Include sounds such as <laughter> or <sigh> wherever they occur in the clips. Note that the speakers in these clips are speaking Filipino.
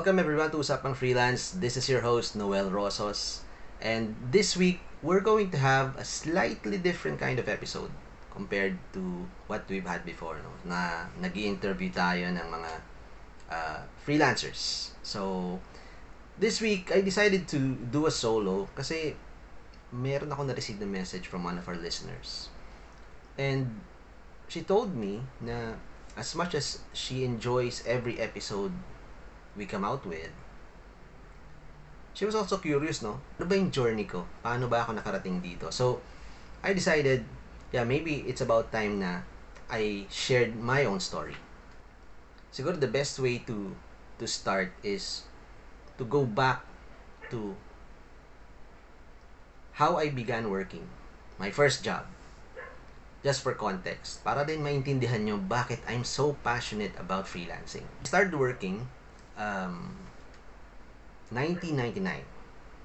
Welcome everyone to Usapang Freelance. This is your host, Noel Rosos. And this week, we're going to have a slightly different kind of episode compared to what we've had before. No? Na nag interview tayo ng mga uh, freelancers. So, this week, I decided to do a solo kasi meron ako na-receive na message from one of our listeners. And she told me na as much as she enjoys every episode we come out with, she was also curious, no? Ano ba yung journey ko? Paano ba ako nakarating dito? So, I decided, yeah, maybe it's about time na I shared my own story. Siguro the best way to to start is to go back to how I began working. My first job. Just for context, para din maintindihan nyo bakit I'm so passionate about freelancing. I started working um, 1999.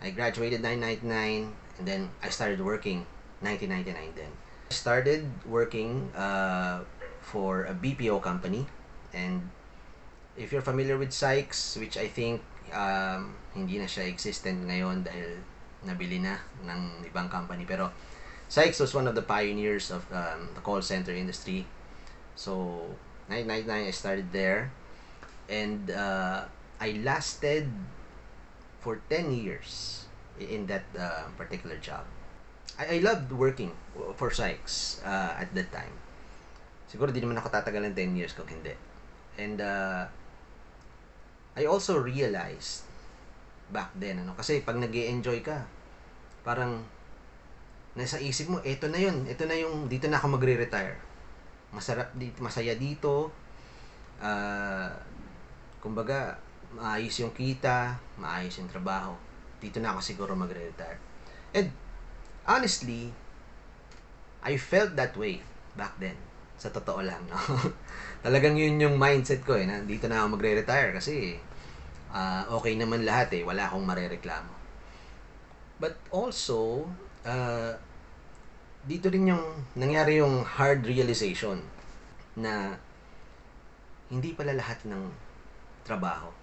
I graduated 1999 and then I started working 1999 then. I started working uh, for a BPO company and if you're familiar with Sykes, which I think um, hindi na siya existent ngayon dahil nabili na ng ibang company pero Sykes was one of the pioneers of um, the call center industry. So, 1999 I started there and uh, I lasted for 10 years in that uh, particular job. I, I loved working for Sykes uh, at that time. Siguro di naman ako tatagal ng 10 years kung hindi. And uh, I also realized back then, ano, kasi pag nag enjoy ka, parang nasa isip mo, eto na yun, eto na yung, dito na ako magre-retire. Masarap dito, masaya dito, uh, kumbaga, maayos yung kita, maayos yung trabaho. Dito na ako siguro magre-retire. And honestly, I felt that way back then. Sa totoo lang, no? <laughs> Talagang yun yung mindset ko eh, na dito na ako magre-retire kasi uh, okay naman lahat eh, wala akong marereklamo. But also, uh, dito rin yung nangyari yung hard realization na hindi pala lahat ng trabaho.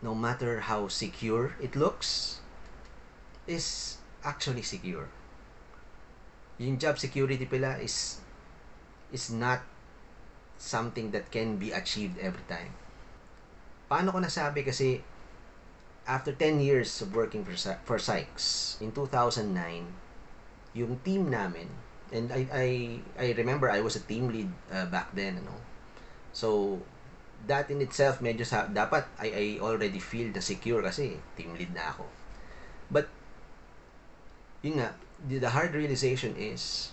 No matter how secure it looks is actually secure. Yung job security pala is is not something that can be achieved every time. Paano ko nasabi? Kasi after 10 years of working for, for Sykes in 2009 yung team namin and I I I remember I was a team lead uh, back then ano? So that in itself medyo sa dapat I, I already feel the secure kasi team lead na ako. But yun nga the, the hard realization is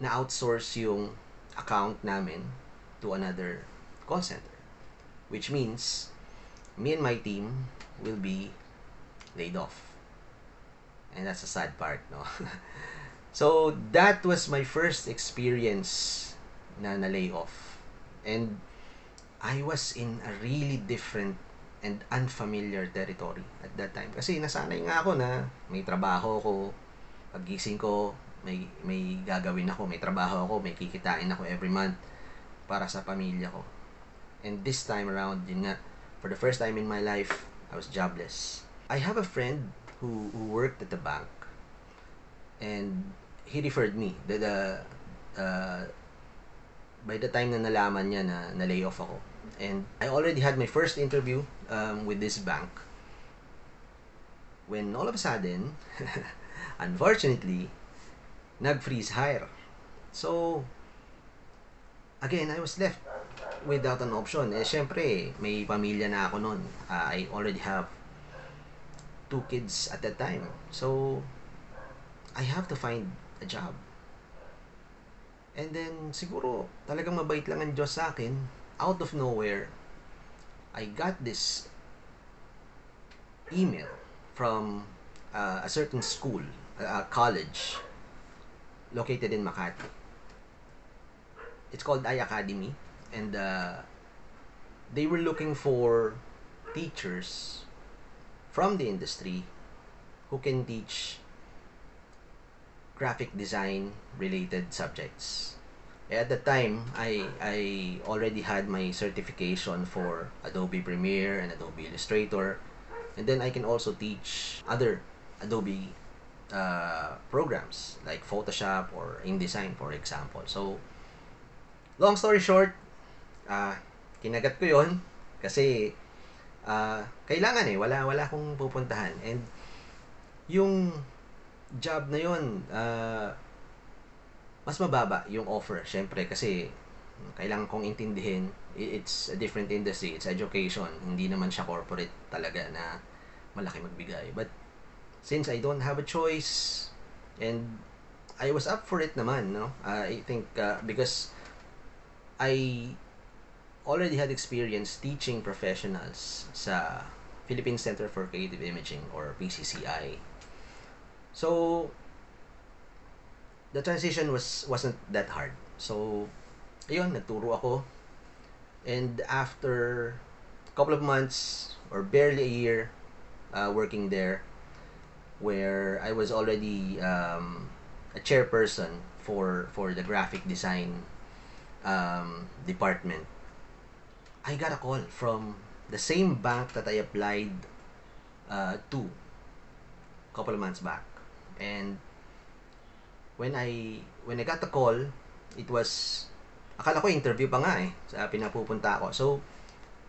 na outsource yung account namin to another call center which means me and my team will be laid off. And that's a sad part no? <laughs> So that was my first experience na na lay off And I was in a really different and unfamiliar territory at that time. Kasi nasanay nga ako na may trabaho ko, pagising ko, may, may gagawin ako, may trabaho ako, may kikitain ako every month para sa pamilya ko. And this time around, yun nga, for the first time in my life, I was jobless. I have a friend who, who worked at the bank and he referred me. The, the uh, by the time na nalaman niya na na-lay off ako. And I already had my first interview um, with this bank. When all of a sudden, <laughs> unfortunately, nag-freeze hire. So, again, I was left without an option. Eh, syempre, may pamilya na ako noon. Uh, I already have two kids at that time. So, I have to find a job. And then, siguro, talagang mabait lang ang Diyos sa akin. Out of nowhere, I got this email from uh, a certain school, a college, located in Makati. It's called I Academy. And uh, they were looking for teachers from the industry who can teach graphic design related subjects. Eh, At that time, I I already had my certification for Adobe Premiere and Adobe Illustrator. And then I can also teach other Adobe uh, programs like Photoshop or InDesign for example. So, long story short, ah kinagat ko yon kasi ah kailangan eh, wala, wala akong pupuntahan. And yung job na yon ah mas mababa yung offer, syempre, kasi kailangan kong intindihin, it's a different industry, it's education, hindi naman siya corporate talaga na malaki magbigay. But since I don't have a choice, and I was up for it naman, no? Uh, I think uh, because I already had experience teaching professionals sa Philippine Center for Creative Imaging or PCCI. So, the transition was wasn't that hard. So, ayun, nagturo ako. And after a couple of months or barely a year uh, working there, where I was already um, a chairperson for for the graphic design um, department, I got a call from the same bank that I applied uh, to a couple of months back, and when I when I got the call, it was akala ko interview pa nga eh sa pinapupunta ako. So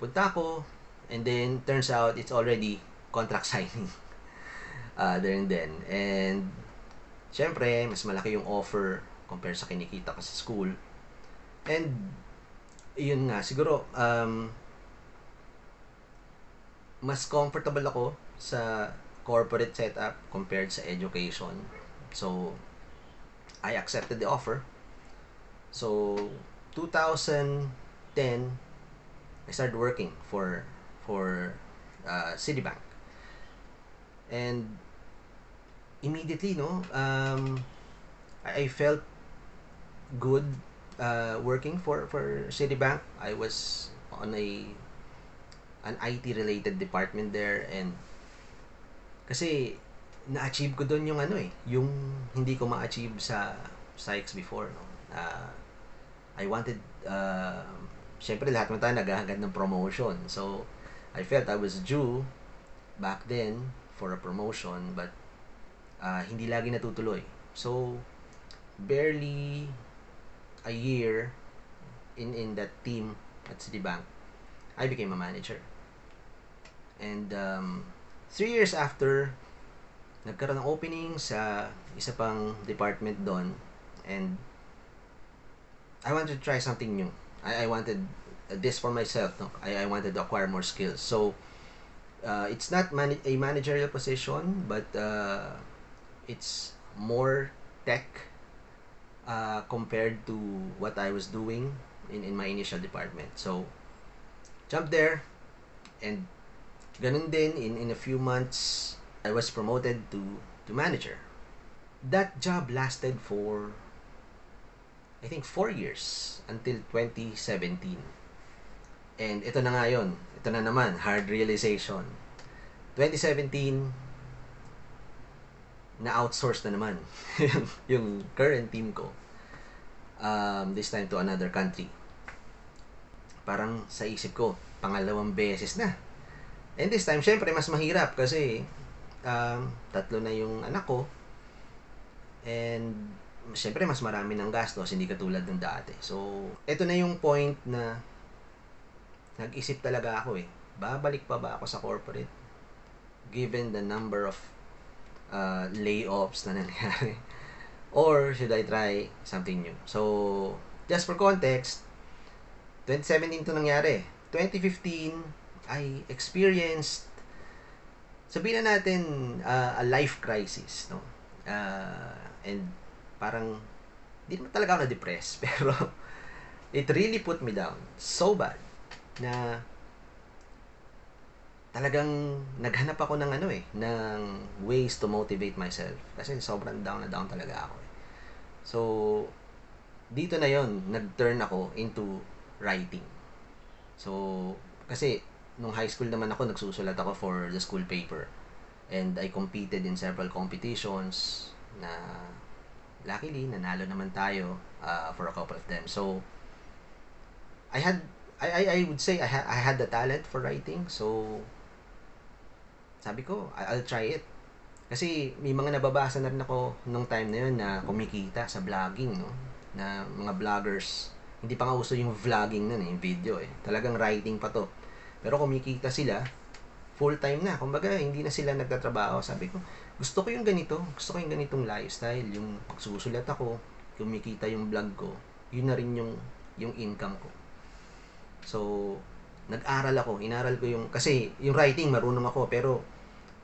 punta ako and then turns out it's already contract <laughs> signing uh, there and then. And syempre, mas malaki yung offer compare sa kinikita ko sa school. And yun nga, siguro um, mas comfortable ako sa corporate setup compared sa education. So, I accepted the offer. So, 2010, I started working for for uh, Citibank. And immediately, no, um, I, felt good uh, working for for Citibank. I was on a an IT related department there and kasi na-achieve ko doon yung ano eh, yung hindi ko ma-achieve sa Sykes before, no. Uh, I wanted uh, syempre lahat naman tayo naghahangad ng promotion. So I felt I was due back then for a promotion but uh, hindi lagi natutuloy. So barely a year in in that team at Citibank, I became a manager. And um, three years after, nagkaroon ng opening sa isa pang department doon and I wanted to try something new. I, I wanted this for myself. No? I, I wanted to acquire more skills. So, uh, it's not man- a managerial position, but uh, it's more tech uh, compared to what I was doing in, in my initial department. So, jump there and ganun din in, in a few months I was promoted to to manager. That job lasted for I think 4 years until 2017. And ito na nga yun. Ito na naman, hard realization. 2017, na-outsource na naman <laughs> yung current team ko. Um, this time to another country. Parang sa isip ko, pangalawang beses na. And this time, syempre, mas mahirap kasi um, tatlo na yung anak ko. And syempre, mas marami ng gastos, hindi katulad ng dati. So, ito na yung point na nag-isip talaga ako eh. Babalik pa ba ako sa corporate? Given the number of uh, layoffs na nangyari. <laughs> Or should I try something new? So, just for context, 2017 to nangyari. 2015, I experienced sabihin na natin uh, a life crisis, no? Uh, and parang di naman talaga ako na-depress, <laughs> pero it really put me down so bad na talagang naghanap ako ng ano eh, ng ways to motivate myself. Kasi sobrang down na down talaga ako eh. So, dito na yon nag-turn ako into writing. So, kasi nung high school naman ako, nagsusulat ako for the school paper. And I competed in several competitions na luckily, nanalo naman tayo uh, for a couple of them. So, I had, I, I, I would say I, ha, I had the talent for writing. So, sabi ko, I'll try it. Kasi may mga nababasa na rin ako nung time na yun na kumikita sa vlogging, no? Na mga vloggers. Hindi pa nga uso yung vlogging nun eh, yung video eh. Talagang writing pa to. Pero kumikita sila, full time na. Kumbaga, hindi na sila nagtatrabaho. Sabi ko, gusto ko yung ganito. Gusto ko yung ganitong lifestyle. Yung pagsusulat ako, kumikita yung vlog ko. Yun na rin yung, yung income ko. So, nag-aral ako. Inaral ko yung, kasi yung writing, marunong ako. Pero,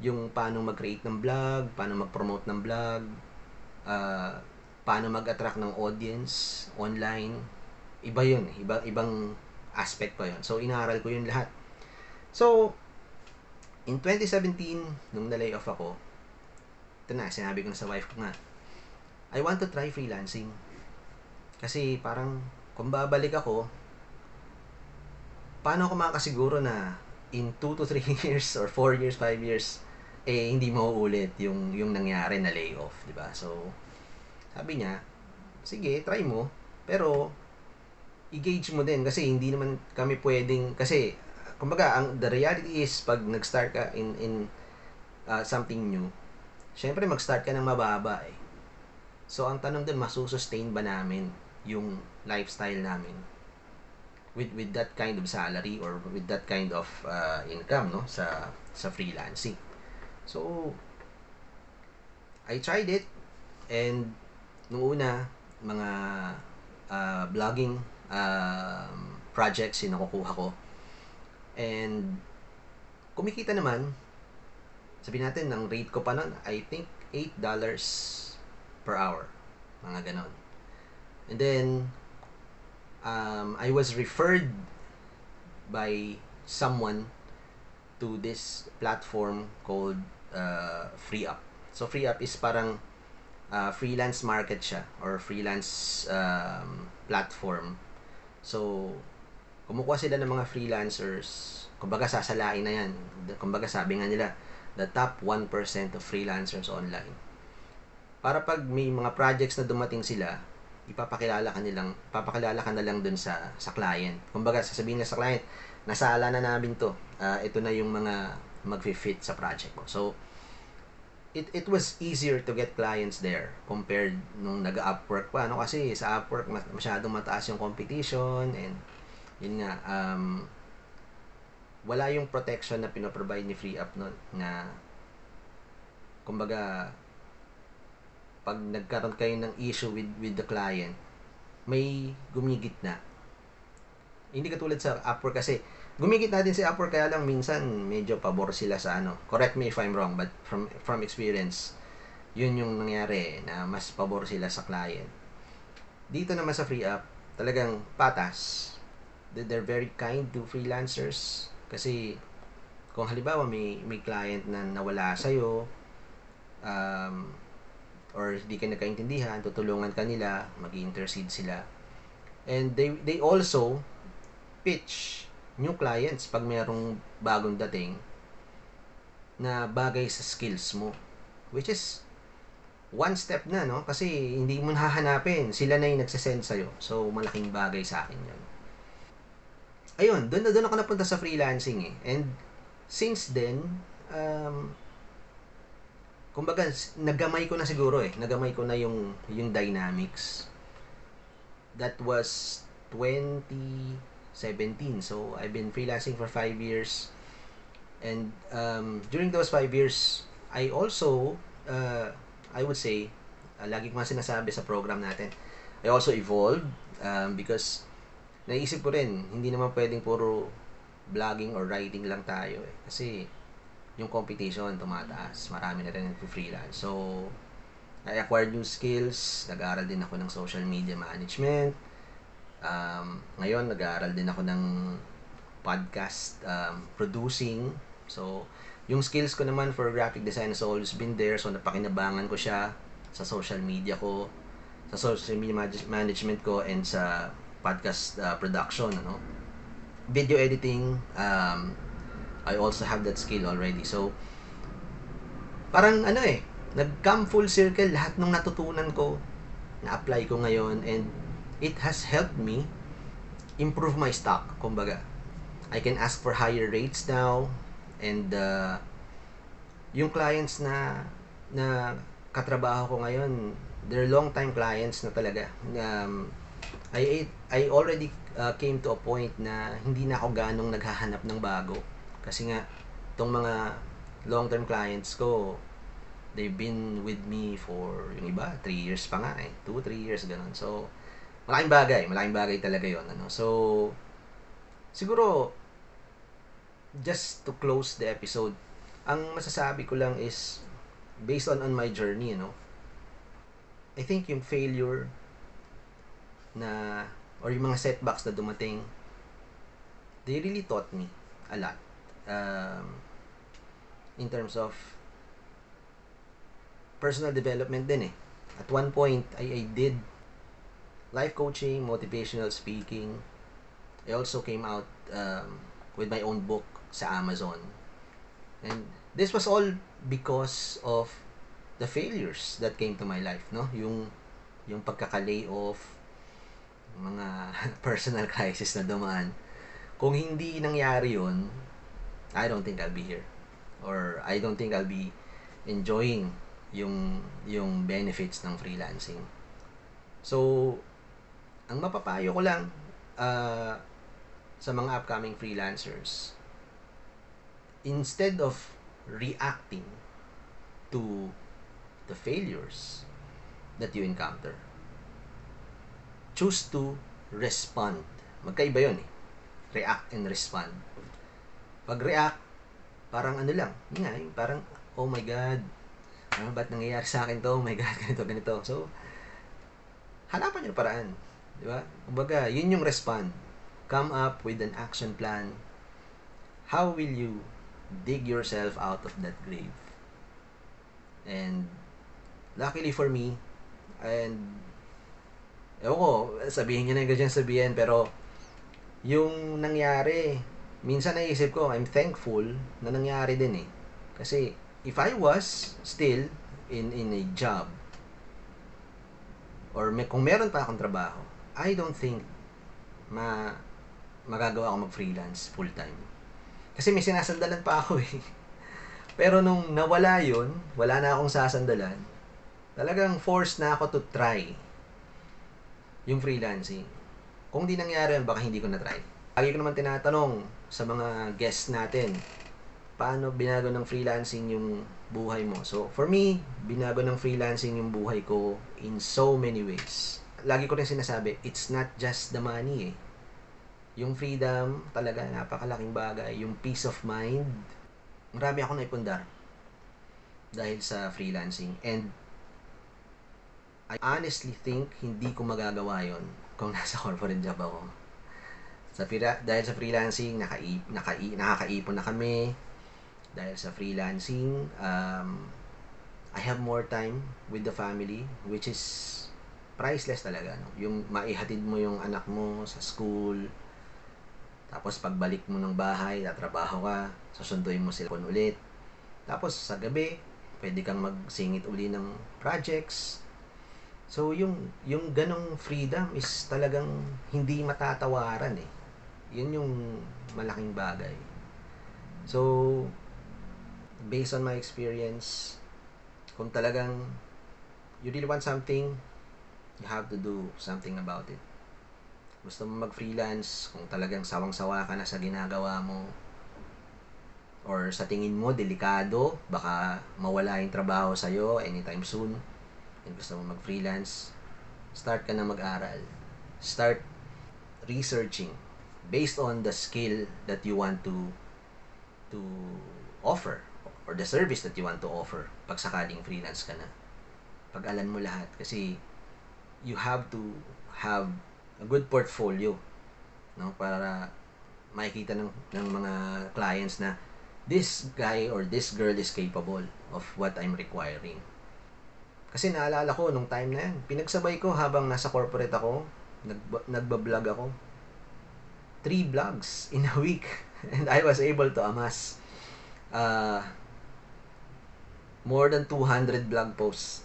yung paano mag-create ng vlog, paano mag-promote ng vlog, uh, paano mag-attract ng audience online. Iba yun. Iba, ibang aspect pa yun. So, inaral ko yun lahat. So, in 2017, nung na-lay off ako, ito na, sinabi ko na sa wife ko nga, I want to try freelancing. Kasi parang, kung babalik ako, paano ako makasiguro na in 2 to 3 <laughs> years or 4 years, 5 years, eh hindi mauulit yung yung nangyari na layoff, 'di ba? So sabi niya, sige, try mo, pero i-gauge mo din kasi hindi naman kami pwedeng kasi kumbaga ang the reality is pag nag-start ka in in uh, something new, syempre mag-start ka ng mababa eh. So ang tanong din masusustain ba namin yung lifestyle namin with with that kind of salary or with that kind of uh, income no sa sa freelancing. So, I tried it and nung una, mga uh, vlogging um, projects yung nakukuha ko. And kumikita naman, sabi natin, ang rate ko pa nun, I think $8 per hour. Mga ganon. And then, um, I was referred by someone to this platform called uh, Free Up. So Free Up is parang uh, freelance market siya or freelance um, platform. So kumukuha sila ng mga freelancers. Kumbaga sasalain na yan. Kumbaga sabi nga nila, the top 1% of freelancers online. Para pag may mga projects na dumating sila, ipapakilala ka papakilala ka na lang dun sa, sa client. Kumbaga, sasabihin nila sa client, nasala na namin to. Uh, ito na yung mga mag-fit sa project mo. So, it, it was easier to get clients there compared nung nag-Upwork pa. No? Kasi sa Upwork, masyadong mataas yung competition and yun nga, um, wala yung protection na pinoprovide ni Free Up nun na kumbaga pag nagkaroon kayo ng issue with with the client may gumigit na hindi katulad sa Upwork kasi gumigit natin si Upwork kaya lang minsan medyo pabor sila sa ano. Correct me if I'm wrong but from from experience yun yung nangyari na mas pabor sila sa client. Dito naman sa free app, talagang patas. They're very kind to freelancers kasi kung halimbawa may may client na nawala sa iyo um, or hindi ka nagkaintindihan, tutulungan ka nila, mag-intercede sila. And they they also pitch new clients pag mayroong bagong dating na bagay sa skills mo. Which is one step na, no? Kasi hindi mo hahanapin. Sila na yung nagsasend sa'yo. So, malaking bagay sa akin yun. Ayun, doon na doon ako napunta sa freelancing eh. And since then, um, kumbaga, nagamay ko na siguro eh. Nagamay ko na yung, yung dynamics. That was 20 17. So, I've been freelancing for 5 years. And um, during those 5 years, I also, uh, I would say, uh, lagi ko nga sinasabi sa program natin, I also evolved um, because naisip ko rin, hindi naman pwedeng puro vlogging or writing lang tayo eh. Kasi yung competition tumataas, marami na rin nagpo-freelance. So, I acquired new skills, nag-aaral din ako ng social media management, Um, ngayon, nag-aaral din ako ng podcast um, producing. So, yung skills ko naman for graphic design has always been there. So, napakinabangan ko siya sa social media ko, sa social media management ko, and sa podcast uh, production. Ano? Video editing, um, I also have that skill already. So, parang ano eh, nag-come full circle lahat ng natutunan ko na-apply ko ngayon and it has helped me improve my stock, kumbaga. I can ask for higher rates now and uh, yung clients na na katrabaho ko ngayon, they're long time clients na talaga. Um, I I already uh, came to a point na hindi na ako ganong naghahanap ng bago. Kasi nga tong mga long term clients ko they've been with me for yung iba 3 years pa nga eh. 2 3 years ganun. So malaking bagay. Malaking bagay talaga yon ano. So siguro just to close the episode ang masasabi ko lang is based on on my journey you know I think yung failure na or yung mga setbacks na dumating they really taught me a lot. Um, in terms of personal development din eh. At one point I, I did life coaching motivational speaking. I also came out um, with my own book sa Amazon. And this was all because of the failures that came to my life, no? Yung yung pagkaka-lay off, mga <laughs> personal crisis na dumaan. Kung hindi nangyari yun, I don't think I'll be here. Or I don't think I'll be enjoying yung yung benefits ng freelancing. So, ang mapapayo ko lang uh, sa mga upcoming freelancers, instead of reacting to the failures that you encounter. Choose to respond. Magkaiba yun eh. React and respond. Pag react, parang ano lang, yun nga, yung parang, oh my God, ano ba't nangyayari sa akin to? Oh my God, <laughs> ganito, ganito. So, hanapan nyo paraan. Di ba? Kumbaga, yun yung respond. Come up with an action plan. How will you dig yourself out of that grave? And luckily for me, and ewan ko, sabihin niyo na yung ganyan sabihin, pero yung nangyari, minsan naisip ko, I'm thankful na nangyari din eh. Kasi if I was still in in a job, or may, kung meron pa akong trabaho, I don't think ma magagawa ako mag-freelance full-time. Kasi may sinasandalan pa ako eh. <laughs> Pero nung nawala yun, wala na akong sasandalan, talagang forced na ako to try yung freelancing. Kung di nangyari baka hindi ko na-try. Lagi ko naman tinatanong sa mga guests natin, paano binago ng freelancing yung buhay mo. So, for me, binago ng freelancing yung buhay ko in so many ways. Lagi ko rin sinasabi, it's not just the money eh. Yung freedom, talaga napakalaking bagay. Yung peace of mind, marami ako naipundar dahil sa freelancing. And I honestly think hindi ko magagawa yon kung nasa <laughs> corporate job ako. Sa pira, dahil sa freelancing, nakai, nakai, nakakaipon na kami. Dahil sa freelancing, um, I have more time with the family, which is priceless talaga. No? Yung maihatid mo yung anak mo sa school, tapos pagbalik mo ng bahay, tatrabaho ka, susunduin mo sila ulit. Tapos sa gabi, pwede kang magsingit uli ng projects, So, yung, yung ganong freedom is talagang hindi matatawaran eh. Yun yung malaking bagay. So, based on my experience, kung talagang you really want something, you have to do something about it. Gusto mo mag-freelance, kung talagang sawang-sawa ka na sa ginagawa mo, or sa tingin mo, delikado, baka mawala yung trabaho sa'yo anytime soon, gusto mo mag-freelance, start ka na mag-aral. Start researching based on the skill that you want to to offer or the service that you want to offer pag sakaling freelance ka na. Pag-alan mo lahat kasi you have to have a good portfolio no para makikita ng ng mga clients na this guy or this girl is capable of what I'm requiring. Kasi naalala ko nung time na yan, pinagsabay ko habang nasa corporate ako, nag nagba-vlog ako. Three vlogs in a week. <laughs> And I was able to amass uh, more than 200 blog posts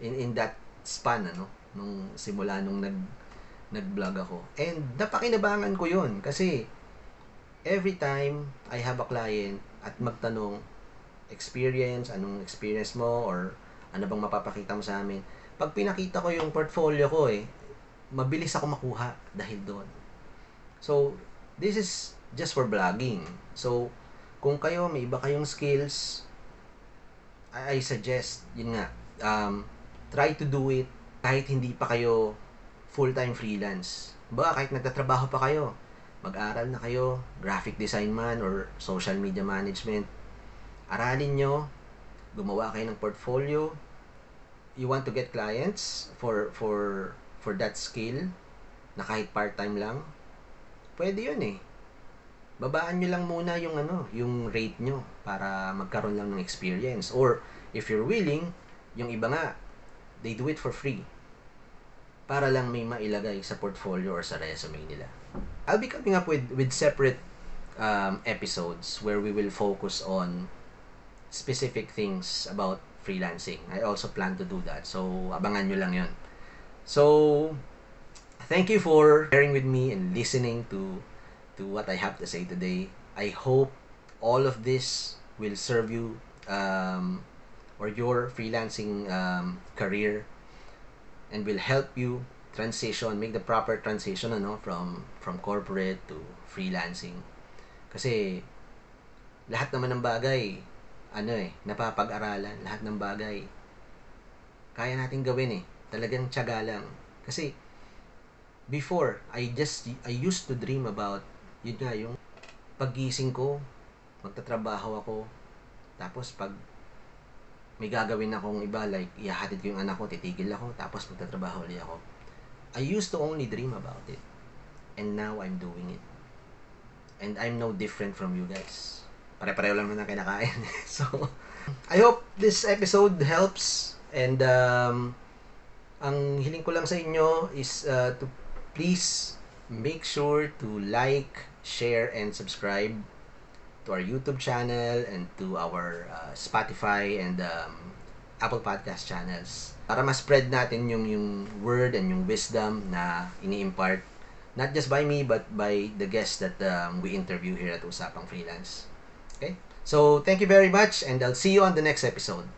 in in that span ano nung simula nung nag nag-vlog ako. And napakinabangan ko yun kasi every time I have a client at magtanong experience, anong experience mo or ano bang mapapakita mo sa amin. Pag pinakita ko yung portfolio ko eh, mabilis ako makuha dahil doon. So, this is just for vlogging. So, kung kayo may iba kayong skills, I, I suggest, yun nga, um, try to do it kahit hindi pa kayo full-time freelance. Ba, kahit nagtatrabaho pa kayo, mag-aral na kayo, graphic design man or social media management, aralin nyo, gumawa kayo ng portfolio, you want to get clients for for for that skill na kahit part-time lang, pwede yun eh. Babaan nyo lang muna yung ano, yung rate nyo para magkaroon lang ng experience. Or, if you're willing, yung iba nga, they do it for free. Para lang may mailagay sa portfolio or sa resume nila. I'll be coming up with, with separate um, episodes where we will focus on specific things about freelancing. I also plan to do that. So, abangan nyo lang yun. So, thank you for bearing with me and listening to to what I have to say today. I hope all of this will serve you um, or your freelancing um, career and will help you transition, make the proper transition ano, from from corporate to freelancing. Kasi lahat naman ng bagay ano eh, napapag-aralan, lahat ng bagay kaya nating gawin eh. Talagang tiyaga lang. Kasi before, I just I used to dream about yun nga yung paggising ko, magtatrabaho ako. Tapos pag may gagawin akong iba like ihahatid ko yung anak ko, titigil ako, tapos magtatrabaho ulit ako. I used to only dream about it. And now I'm doing it. And I'm no different from you guys. Pare-pareho lang naman ang kinakain. <laughs> so, I hope this episode helps and um, ang hiling ko lang sa inyo is uh, to please make sure to like, share, and subscribe to our YouTube channel and to our uh, Spotify and um, Apple Podcast channels para ma-spread natin yung yung word and yung wisdom na ini-impart not just by me but by the guests that um, we interview here at Usapang Freelance. Okay? So, thank you very much and I'll see you on the next episode.